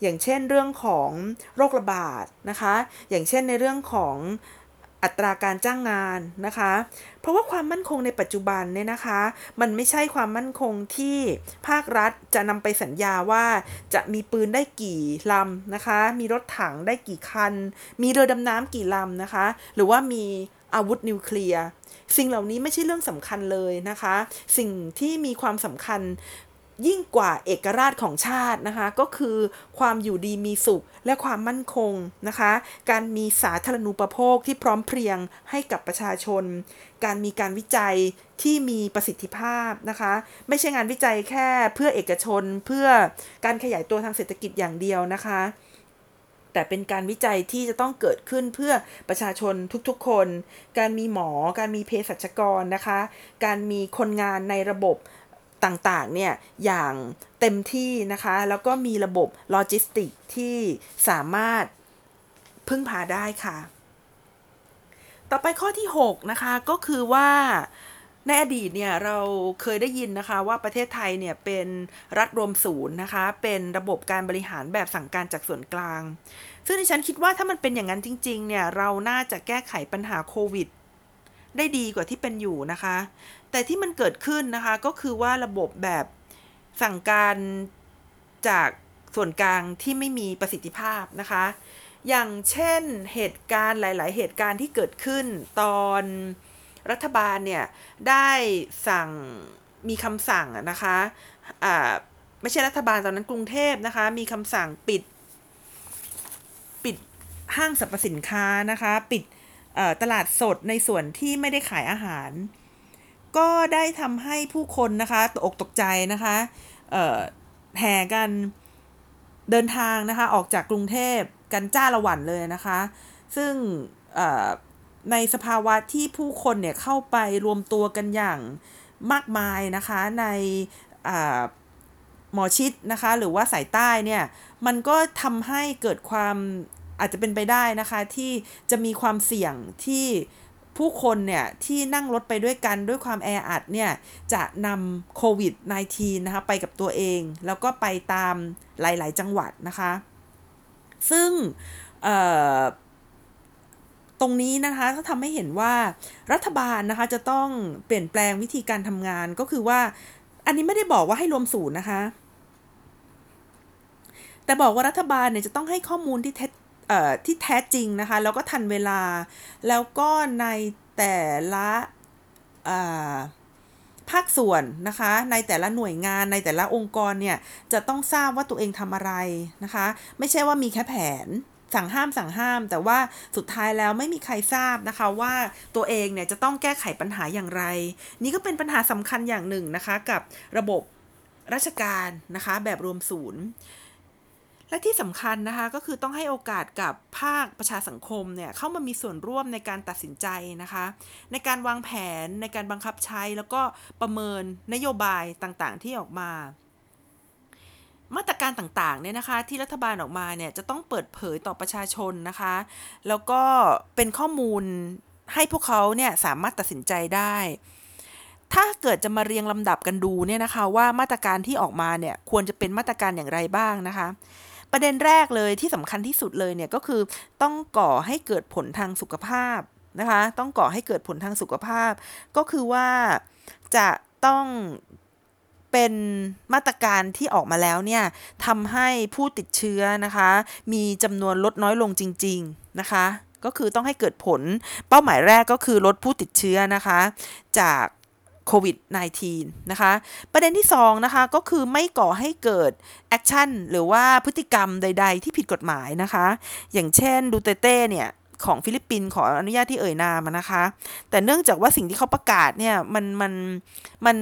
อย่างเช่นเรื่องของโรคระบาดนะคะ อย่างเช่นในเรื่องของ อัตราการจ้างงานนะคะ เพราะว่าความมั่นคงในปัจจุบันเนี่ยนะคะ มันไม่ใช่ความมั่นคงที่ภาครัฐจะนำไปสัญญาว่าจะมีปืนได้กี่ลำนะคะ มีรถถังได้กี่คัน มีเรือดำน้ำกี่ลำนะคะ หรือว่ามีอาวุธนิวเคลียร์สิ่งเหล่านี้ไม่ใช่เรื่องสำคัญเลยนะคะ สิ่งที่มีความสำคัญ ยิ่งกว่าเอกราชของชาตินะคะ ก็คือความอยู่ดีมีสุขและความมั่นคงนะคะ การมีสาธารณูปโภคที่พร้อมเพรียงให้กับประชาชน การมีการวิจัยที่มีประสิทธิภาพนะคะ ไม่ใช่งานวิจัยแค่เพื่อเอกชนเพื่อการขยายตัวทางเศรษฐกิจอย่างเดียวนะคะ แต่เป็นการวิจัยที่จะต้องเกิดขึ้นเพื่อประชาชนทุกๆคน การมีหมอ การมีเภสัชกรนะคะ การมีคนงานในระบบ ต่างๆเนี่ยอย่างเต็มที่นะคะ แล้วก็มีระบบโลจิสติกที่สามารถพึ่งพาได้ค่ะ ต่อไปข้อที่ 6 นะคะก็คือว่าในอดีตเนี่ยเราเคยได้ยินนะคะว่าประเทศไทยเนี่ยเป็นรัฐรวมศูนย์นะคะ เป็นระบบการบริหารแบบสั่งการจากส่วนกลาง ซึ่งดิฉันคิดว่าถ้ามันเป็นอย่างนั้นจริง ๆ เนี่ยเราน่าจะแก้ไขปัญหาโควิดได้ดีกว่าที่เป็นอยู่นะคะ แต่ที่มันเกิดขึ้นนะคะก็คือว่าระบบแบบสั่งการจากส่วนกลางที่ไม่มีประสิทธิภาพนะคะ อย่างเช่นเหตุการณ์หลาย ๆ เหตุการณ์ที่เกิดขึ้นตอนรัฐบาลเนี่ยได้สั่งมีคำสั่งนะคะะไม่ใช่รัฐบาลตอนนั้นกรุงเทพนะคะ มีคำสั่งปิด ปิดห้างสรรพสินค้านะคะ ปิดตลาดสดในส่วนที่ไม่ได้ขายอาหาร ก็ได้ทำให้ผู้คนนะคะตกอกตกใจนะคะแห่กันเดินทางนะคะออกจากกรุงเทพกันจ้าละวันเลยนะคะ ซึ่งในสภาวะที่ผู้คนเนี่ยเข้าไปรวมตัวกันอย่างมากมายนะคะในหมอชิดนะคะหรือว่าสายใต้เนี่ยมันก็ทำให้เกิดความอาจจะเป็นไปได้นะคะที่จะมีความเสี่ยงที่ ผู้คนเนี่ยที่นั่งรถไปด้วยกันด้วยความแออัดเนี่ยจะนำโควิด -19 นะคะไปกับตัวเอง แล้วก็ไปตามหลาย ๆ จังหวัดนะคะ ซึ่งตรงนี้นะคะก็ทำให้เห็นว่ารัฐบาลนะคะจะต้องเปลี่ยนแปลงวิธีการทำงานก็คือว่า อันนี้ไม่ได้บอกว่าให้รวมศูนย์นะคะ แต่บอกว่ารัฐบาลเนี่ยจะต้องให้ข้อมูลที่เท็จ ที่แท้จริงนะคะ แล้วก็ทันเวลา แล้วก็ในแต่ละภาคส่วนนะคะ ในแต่ละหน่วยงานในแต่ละองค์กรเนี่ย จะต้องทราบว่าตัวเองทำอะไรนะคะ ไม่ใช่ว่ามีแค่แผนสั่งห้ามสั่งห้าม แต่ว่าสุดท้ายแล้วไม่มีใครทราบนะคะว่าตัวเองเนี่ยจะต้องแก้ไขปัญหาอย่างไร นี่ก็เป็นปัญหาสำคัญอย่างหนึ่งนะคะ กับระบบราชการนะคะ แบบรวมศูนย์ และที่สำคัญนะคะก็คือต้องให้โอกาสกับภาคประชาสังคมเนี่ยเข้ามามีส่วนร่วมในการตัดสินใจนะคะ ในการวางแผนในการบังคับใช้แล้วก็ประเมินนโยบายต่างๆ ที่ออกมา มาตรการต่างๆเนี่ยนะคะที่รัฐบาลออกมาเนี่ยจะต้องเปิดเผยต่อประชาชนนะคะ แล้วก็เป็นข้อมูลให้พวกเขาเนี่ยสามารถตัดสินใจได้ ถ้าเกิดจะมาเรียงลำดับกันดูเนี่ยนะคะว่ามาตรการที่ออกมาเนี่ยควรจะเป็นมาตรการอย่างไรบ้างนะคะ ประเด็นแรกเลยที่สำคัญที่สุดเลยเนี่ยก็คือต้องก่อให้เกิดผลทางสุขภาพนะคะ ต้องก่อให้เกิดผลทางสุขภาพ ก็คือว่าจะต้องเป็นมาตรการที่ออกมาแล้วเนี่ยทำให้ผู้ติดเชื้อนะคะ มีจำนวนลดน้อยลงจริง ๆนะคะ ก็คือต้องให้เกิดผลเป้าหมายแรกก็คือลดผู้ติดเชื้อนะคะ จาก โควิด -19 นะคะ ประเด็นที่2นะคะก็คือไม่ก่อให้เกิด action หรือว่าพฤติกรรมใด ๆ ที่ผิดกฎหมายนะคะ อย่างเช่นดูเตเต้เนี่ยของฟิลิปปินส์ขออนุญาตที่เอ่ยนามนะคะ แต่เนื่องจากว่าสิ่งที่เขาประกาศเนี่ยมันมันมัน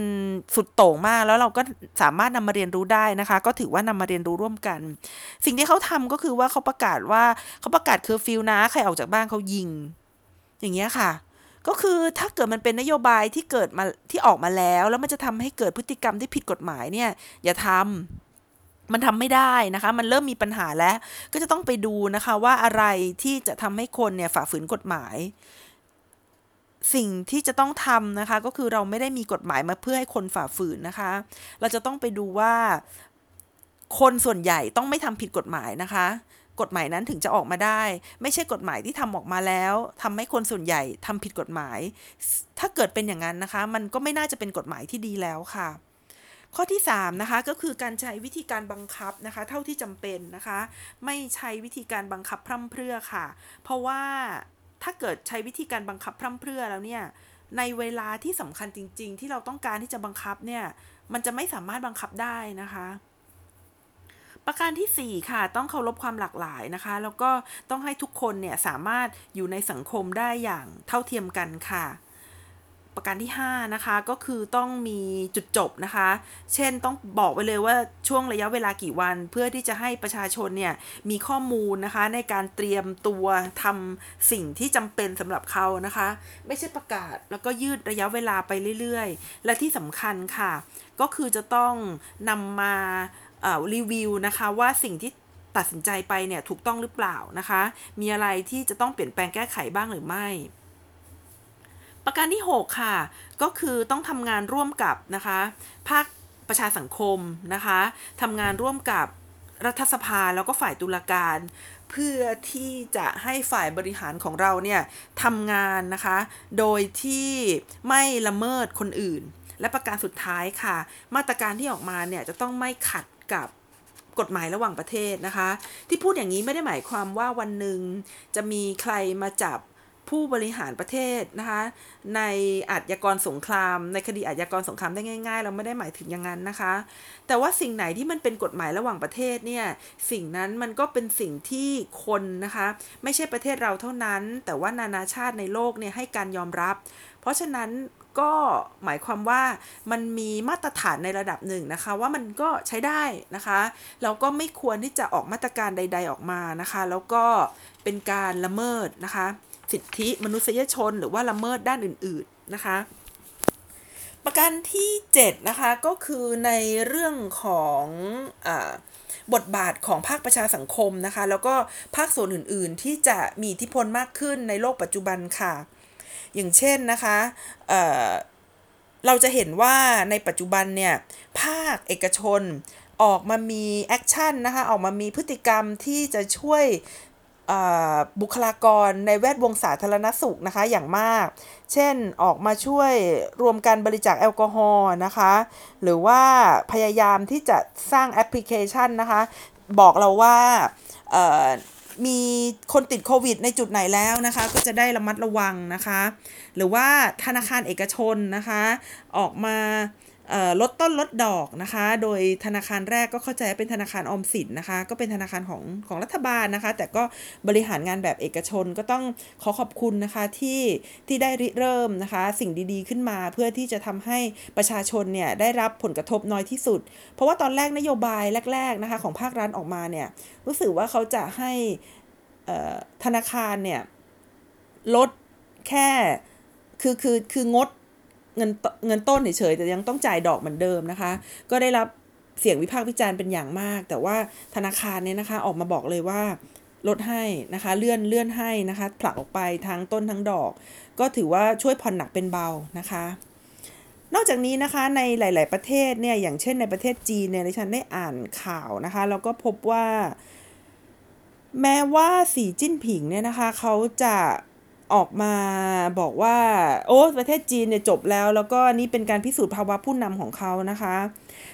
สุดโต่งมากแล้วเราก็สามารถนำมาเรียนรู้ได้นะคะ ก็ถือว่านำมาเรียนรู้ร่วมกัน สิ่งที่เขาทำก็คือว่าเขาประกาศว่าเขาประกาศเคอร์ฟิวนะใครออกจากบ้านเขายิง อย่างเงี้ยค่ะ ก็คือถ้าเกิดมันเป็นนโยบายที่เกิดมาที่ออกมาแล้ว แล้วมันจะทำให้เกิดพฤติกรรมที่ผิดกฎหมายเนี่ย อย่าทำมันทำไม่ได้นะคะ มันเริ่มมีปัญหาแล้ว ก็จะต้องไปดูนะคะว่าอะไรที่จะทำให้คนเนี่ยฝ่าฝืนกฎหมาย สิ่งที่จะต้องทำนะคะ ก็คือเราไม่ได้มีกฎหมายมาเพื่อให้คนฝ่าฝืนนะคะ เราจะต้องไปดูว่า คนส่วนใหญ่ต้องไม่ทำผิดกฎหมายนะคะ กฎหมายนั้นถึงจะออกมาได้ ไม่ใช่กฎหมายที่ทำออกมาแล้วทำให้คนส่วนใหญ่ทำผิดกฎหมาย ถ้าเกิดเป็นอย่างนั้นนะคะ มันก็ไม่น่าจะเป็นกฎหมายที่ดีแล้วค่ะ ข้อที่3นะคะก็คือการใช้วิธีการบังคับนะคะ เท่าที่จำเป็นนะคะ ไม่ใช้วิธีการบังคับพร่ำเพรื่อค่ะ เพราะว่าถ้าเกิดใช้วิธีการบังคับพร่ำเพรื่อแล้วเนี่ยในเวลาที่สำคัญจริง ๆ ที่เราต้องการที่จะบังคับเนี่ยมันจะไม่สามารถบังคับได้นะคะ ประการที่ 4 ค่ะ ต้องเคารพความหลากหลายนะคะ แล้วก็ต้องให้ทุกคนเนี่ยสามารถอยู่ในสังคมได้อย่างเท่าเทียมกันค่ะ ประการที่ 5 นะคะ ก็คือต้องมีจุดจบนะคะ เช่นต้องบอกไว้เลยว่าช่วงระยะเวลากี่วัน เพื่อที่จะให้ประชาชนเนี่ยมีข้อมูลนะคะ ในการเตรียมตัวทำสิ่งที่จำเป็นสำหรับเขานะคะ ไม่ใช่ประกาศแล้วก็ยืดระยะเวลาไปเรื่อยๆ และที่สำคัญค่ะ ก็คือจะต้องนำมา รีวิวนะคะว่าสิ่งที่ตัดสินใจไปเนี่ยถูกต้องหรือเปล่านะคะ มีอะไรที่จะต้องเปลี่ยนแปลงแก้ไขบ้างหรือไม่ ประการที่ 6 ค่ะ ก็คือต้องทำงานร่วมกับนะคะภาคประชาสังคมนะคะทำงานร่วมกับรัฐสภาแล้วก็ฝ่ายตุลาการ เพื่อที่จะให้ฝ่ายบริหารของเราเนี่ยทำงานนะคะ โดยที่ไม่ละเมิดคนอื่น และประการสุดท้ายค่ะ มาตรการที่ออกมาเนี่ยจะต้องไม่ขัด กับกฎหมายระหว่างประเทศนะคะ ที่พูดอย่างนี้ไม่ได้หมายความว่าวันหนึ่งจะมีใครมาจับผู้บริหารประเทศนะคะในอาชญากรสงคราม ในคดีอาชญากรสงครามได้ง่าย ๆ เราไม่ได้หมายถึงอย่างนั้นนะคะ แต่ว่าสิ่งไหนที่มันเป็นกฎหมายระหว่างประเทศเนี่ยสิ่งนั้นมันก็เป็นสิ่งที่คนนะคะไม่ใช่ประเทศเราเท่านั้น แต่ว่านานาชาติในโลกเนี่ยให้การยอมรับ เพราะฉะนั้น ก็หมายความว่ามันมีมาตรฐานในระดับหนึ่งนะคะ ว่ามันก็ใช้ได้นะคะแล้วก็ไม่ควรที่จะออกมาตรการใด ๆออกมานะคะ แล้วก็เป็นการละเมิดนะคะ สิทธิมนุษยชนหรือว่าละเมิดด้านอื่น ๆนะคะ ประการที่7นะคะก็คือในเรื่องของอบทบาทของภาคประชาสังคมนะคะ แล้วก็ภาคส่วนอื่นๆ ที่จะมีอิทธิพลมากขึ้นในโลกปัจจุบันค่ะ อย่างเช่นนะคะเเราจะเห็นว่าในปัจจุบันเนี่ย ภาคเอกชนออกมามี action นะคะ ออกมามีพฤติกรรมที่จะช่วยบุคลากรในแวดวงสาธารณสุขนะคะอย่างมาก เช่นออกมาช่วยรวมการบริจาคแอลกอฮอล์นะคะ หรือว่าพยายามที่จะสร้างแอปพลิเคชันนะคะ บอกเราว่า มีคนติดโควิดในจุดไหนแล้วนะคะ ก็จะได้ระมัดระวังนะคะ หรือว่าธนาคารเอกชนนะคะ ออกมา ลดต้นลดดอกนะคะ โดยธนาคารแรกก็เข้าใจเป็นธนาคารออมสินนะคะ ก็เป็นธนาคารของของรัฐบาลนะคะ แต่ก็บริหารงานแบบเอกชนก็ต้องขอขอบคุณนะคะที่ที่ได้ริเริ่มนะคะ สิ่งดีๆขึ้นมาเพื่อที่จะทำให้ประชาชนเนี่ยได้รับผลกระทบน้อยที่สุด เพราะว่าตอนแรกนโยบายแรก ๆนะคะ ของภาครัฐออกมาเนี่ยรู้สึกว่าเขาจะให้ธนาคารเนี่ยลดแค่คือคือคืองด เงินเงินต้นเฉยๆแต่ยังต้องจ่ายดอกเหมือนเดิมนะคะ ก็ได้รับเสียงวิพากษ์วิจารณ์เป็นอย่างมาก แต่ว่าธนาคารเนี่ยนะคะออกมาบอกเลยว่าลดให้นะคะเลื่อนเลื่อนให้นะคะผลักออกไปทั้งต้นทั้งดอก ก็ถือว่าช่วยผ่อนหนักเป็นเบานะคะ นอกจากนี้นะคะในหลาย ๆประเทศเนี่ยอย่างเช่นในประเทศจีนเนี่ยดิฉันได้อ่านข่าวนะคะแล้วก็พบว่า แม้ว่าสีจิ้นผิงเนี่ยนะคะเขาจะ ออกมาบอกว่า โอ้ประเทศจีนเนี่ยจบแล้ว แล้วก็นี่เป็นการพิสูจน์ภาวะผู้นำของเขานะคะ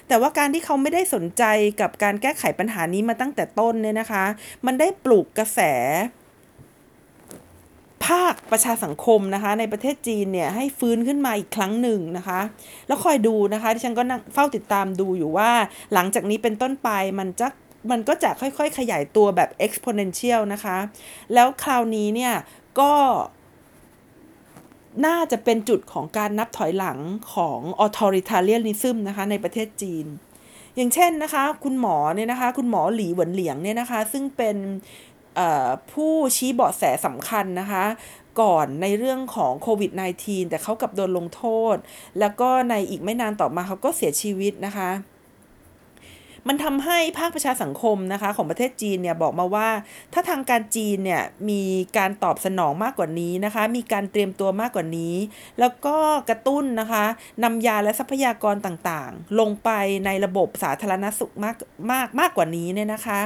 แต่ว่าการที่เขาไม่ได้สนใจกับการแก้ไขปัญหานี้มาตั้งแต่ต้นเนี่ยนะคะ มันได้ปลูกกระแส ภาคประชาสังคมนะคะ ในประเทศจีนเนี่ยให้ฟื้นขึ้นมาอีกครั้งหนึ่งนะคะ แล้วคอยดูนะคะที่ฉันก็นั่งเฝ้าติดตามดูอยู่ว่า หลังจากนี้เป็นต้นไปมันจะมันก็จะค่อยๆ ขยายตัวแบบ exponential นะคะ แล้วคราวนี้เนี่ย ก็น่าจะเป็นจุดของการนับถอยหลังของ authoritarianism นะคะในประเทศจีน อย่างเช่นนะคะคุณหมอเนี่ยนะคะคุณหมอหลีหวนเหลียงเนี่ยนะคะซึ่งเป็นผู้ชี้เบาะแสสำคัญนะคะก่อนในเรื่องของโควิด -19 แต่เขากับโดนลงโทษ แล้วก็ในอีกไม่นานต่อมาเขาก็เสียชีวิตนะคะ มันทำให้ภาคประชาสังคมนะคะของประเทศจีนเนี่ยบอกมาว่า ถ้าทางการจีนเนี่ยมีการตอบสนองมากกว่านี้นะคะ มีการเตรียมตัวมากกว่านี้ แล้วก็กระตุ้นนะคะนำยาและทรัพยากรต่างๆ ลงไปในระบบสาธารณสุขมากมากมากกว่านี้เนี่ยนะคะ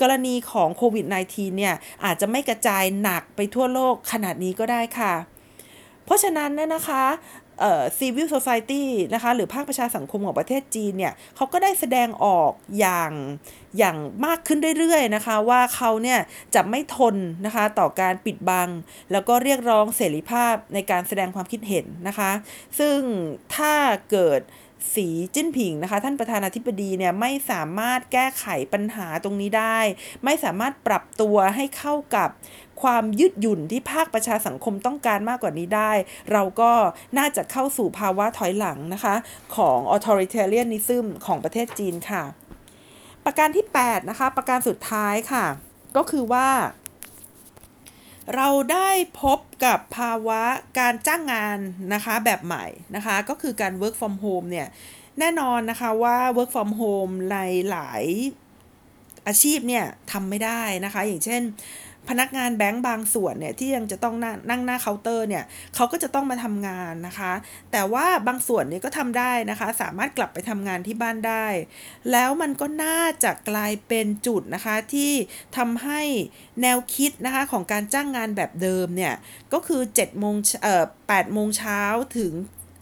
กรณีของโควิด -19 เนี่ยอาจจะไม่กระจายหนักไปทั่วโลกขนาดนี้ก็ได้ค่ะ เพราะฉะนั้นเนี่ยนะคะ เอ่อ civil society นะคะหรือภาคประชาสังคมของประเทศจีนเนี่ยเขาก็ได้แสดงออกอย่างอย่างมากขึ้นเรื่อยๆนะคะว่าเขาเนี่ยจะไม่ทนนะคะต่อการปิดบัง แล้วก็เรียกร้องเสรีภาพในการแสดงความคิดเห็นนะคะ ซึ่งถ้าเกิด สีจิ้นผิงนะคะ ท่านประธานาธิบดีเนี่ยไม่สามารถแก้ไขปัญหาตรงนี้ได้ ไม่สามารถปรับตัวให้เข้ากับความยืดหยุ่นที่ภาคประชาสังคมต้องการมากกว่านี้ได้ เราก็น่าจะเข้าสู่ภาวะถอยหลังนะคะ ของ authoritarianism ของประเทศจีนค่ะ ประการที่ 8 นะคะ ประการสุดท้ายค่ะ ก็คือว่า เราได้พบกับภาวะการจ้างงานนะคะแบบใหม่นะคะก็คือการ work from home เนี่ยแน่นอนนะคะว่า work from home ในหลายอาชีพเนี่ยทำไม่ได้นะคะ อย่างเช่น พนักงานแบงก์บางส่วนเนี่ยที่ยังจะต้องนั่งนั่งหน้าเคาน์เตอร์เนี่ยเขาก็จะต้องมาทำงานนะคะ แต่ว่าบางส่วนเนี่ยก็ทำได้นะคะ สามารถกลับไปทำงานที่บ้านได้ แล้วมันก็น่าจะกลายเป็นจุดนะคะที่ทำให้แนวคิดนะคะของการจ้างงานแบบเดิมเนี่ยก็คือ7โมงเอ่อ8โมงเช้าถึง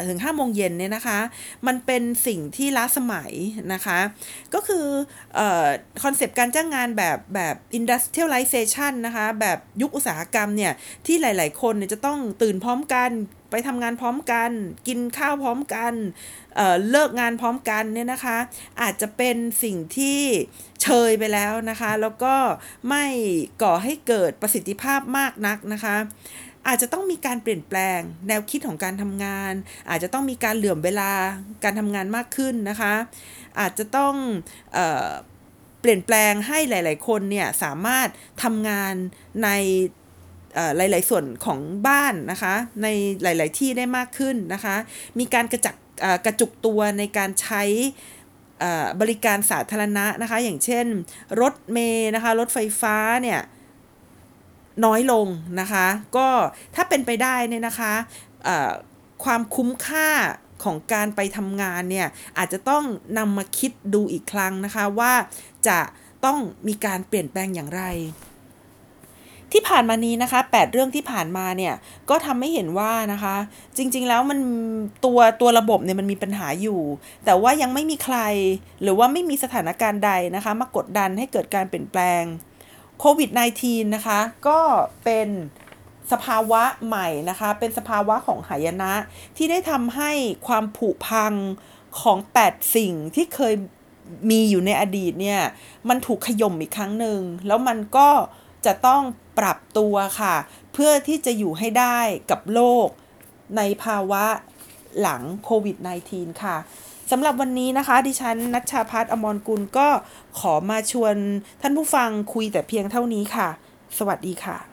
ถึง5โมงเย็นเนี่ยนะคะ มันเป็นสิ่งที่ล้าสมัยนะคะ ก็คือคอนเซปต์การจ้างงานแบบแบบ industrialization นะคะ แบบยุคอุตสาหกรรมเนี่ย ที่หลาย ๆ คนเนี่ยจะต้องตื่นพร้อมกัน ไปทำงานพร้อมกัน กินข้าวพร้อมกันเเลิกงานพร้อมกันเนี่ยนะคะ อาจจะเป็นสิ่งที่เชยไปแล้วนะคะ แล้วก็ไม่ก่อให้เกิดประสิทธิภาพมากนักนะคะ อาจจะต้องมีการเปลี่ยนแปลง แนวคิดของการทำงาน อาจจะต้องมีการเหลื่อมเวลาการทำงานมากขึ้นนะคะ อาจจะต้องเออเปลี่ยนแปลงให้หลาย ๆ คนเนี่ยสามารถทำงานในหลาย ๆ ส่วนของบ้านนะคะ ในหลาย ๆ ที่ได้มากขึ้นนะคะ มีการกระจักกระจุกตัวในการใช้บริการสาธารณะนะคะ อย่างเช่น รถเมย์นะคะ รถไฟฟ้าเนี่ย น้อยลงนะคะ ก็ถ้าเป็นไปได้เนี่ยนะคะความคุ้มค่าของการไปทำงานเนี่ยอาจจะต้องนำมาคิดดูอีกครั้งนะคะว่าจะต้องมีการเปลี่ยนแปลงอย่างไร ที่ผ่านมานี้นะคะ 8 เรื่องที่ผ่านมาเนี่ยก็ทำให้เห็นว่านะคะ จริงๆแล้วมันตัวตัวระบบเนี่ยมันมีปัญหาอยู่ แต่ว่ายังไม่มีใครหรือว่าไม่มีสถานการณ์ใดนะคะ มากดดันให้เกิดการเปลี่ยนแปลง โควิด -19 นะคะ ก็เป็นสภาวะใหม่นะคะ เป็นสภาวะของหายนะ ที่ได้ทำให้ความผุพังของ 8 สิ่งที่เคยมีอยู่ในอดีตเนี่ย มันถูกขย่มอีกครั้งหนึ่ง แล้วมันก็จะต้องปรับตัวค่ะ เพื่อที่จะอยู่ให้ได้กับโลกในภาวะหลังโควิด -19 ค่ะ สำหรับวันนี้นะคะ ดิฉันนัชชาพัฒอมรกุลก็ขอมาชวนท่านผู้ฟังคุยแต่เพียงเท่านี้ค่ะ สวัสดีค่ะ